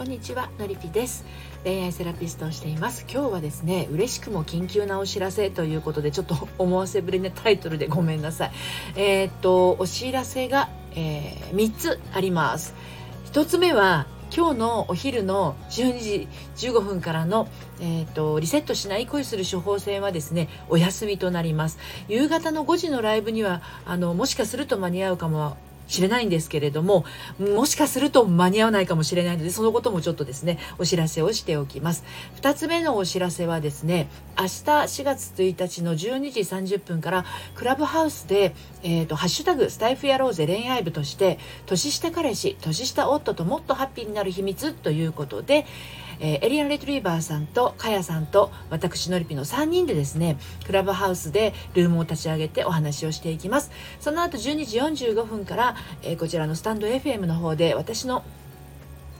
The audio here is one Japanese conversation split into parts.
こんにちはのりぴです。恋愛セラピストをしています。今日はですね嬉しくも緊急なお知らせということでちょっと 思わせぶりなタイトルでごめんなさい。えー、っとお知らせが、えー、3つあります。1つ目は今日のお昼の12時15分からの、えーと、リセットしない恋する処方箋はですねお休みとなります。夕方の5時のライブにはあのもしかすると間に合うかもしれないんですけれどももしかすると間に合わないかもしれないのでそのこともちょっとですねお知らせをしておきます。2つ目のお知らせはですね明日4月1日の12時30分からクラブハウスで、えーと、ハッシュタグスタイフやろうぜ恋愛部として年下彼氏年下夫ともっとハッピーになる秘密ということでえー、エリアン・レトリーバーさんとカヤさんと私のりぴの3人でですねクラブハウスでルームを立ち上げてお話をしていきます。その後12時45分から、えー、こちらのスタンド FM の方で私の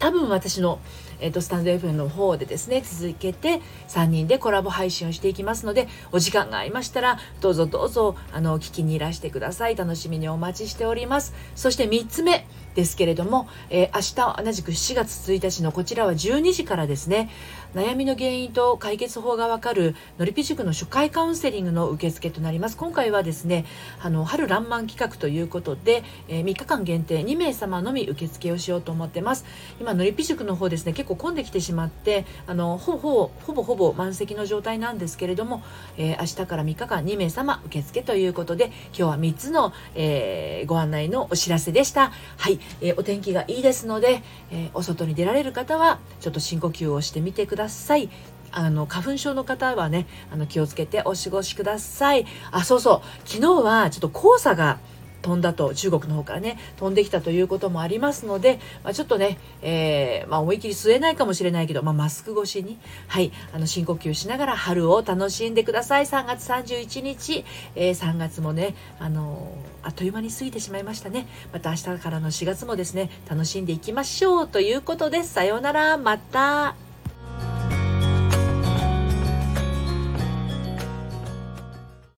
多分私の、えーと、スタンド FM の方でですね続けて3人でコラボ配信をしていきますのでお時間がありましたらどうぞどうぞあの聞きにいらしてください。楽しみにお待ちしております。そして3つ目ですけれども、えー、明日同じく7月1日のこちらは12時からですね悩みの原因と解決法がわかるのりぴ塾の初回カウンセリングの受付となります。今回はですねあの春らんまん企画ということで、えー、3日間限定2名様のみ受付をしようと思ってます。今のりぴ塾の方ですね結構混んできてしまってあのほぼほぼほぼ満席の状態なんですけれども、えー、明日から3日間2名様受付ということで今日は3つの、えー、ご案内のお知らせでした。はい。え、お天気がいいですので、え、お外に出られる方はちょっと深呼吸をしてみてください。あの花粉症の方はねあの気をつけてお過ごしください。あそうそう昨日はちょっと黄砂が飛んだと中国の方からね飛んできたということもありますので、まあ、ちょっとね、えー、まあ、思い切り吸えないかもしれないけど、まあ、マスク越しに、はい、あの深呼吸しながら春を楽しんでください。3月31日、えー、3月もね、あのー、あっという間に過ぎてしまいましたね。また明日からの4月もですね楽しんでいきましょう。ということですさようなら。また。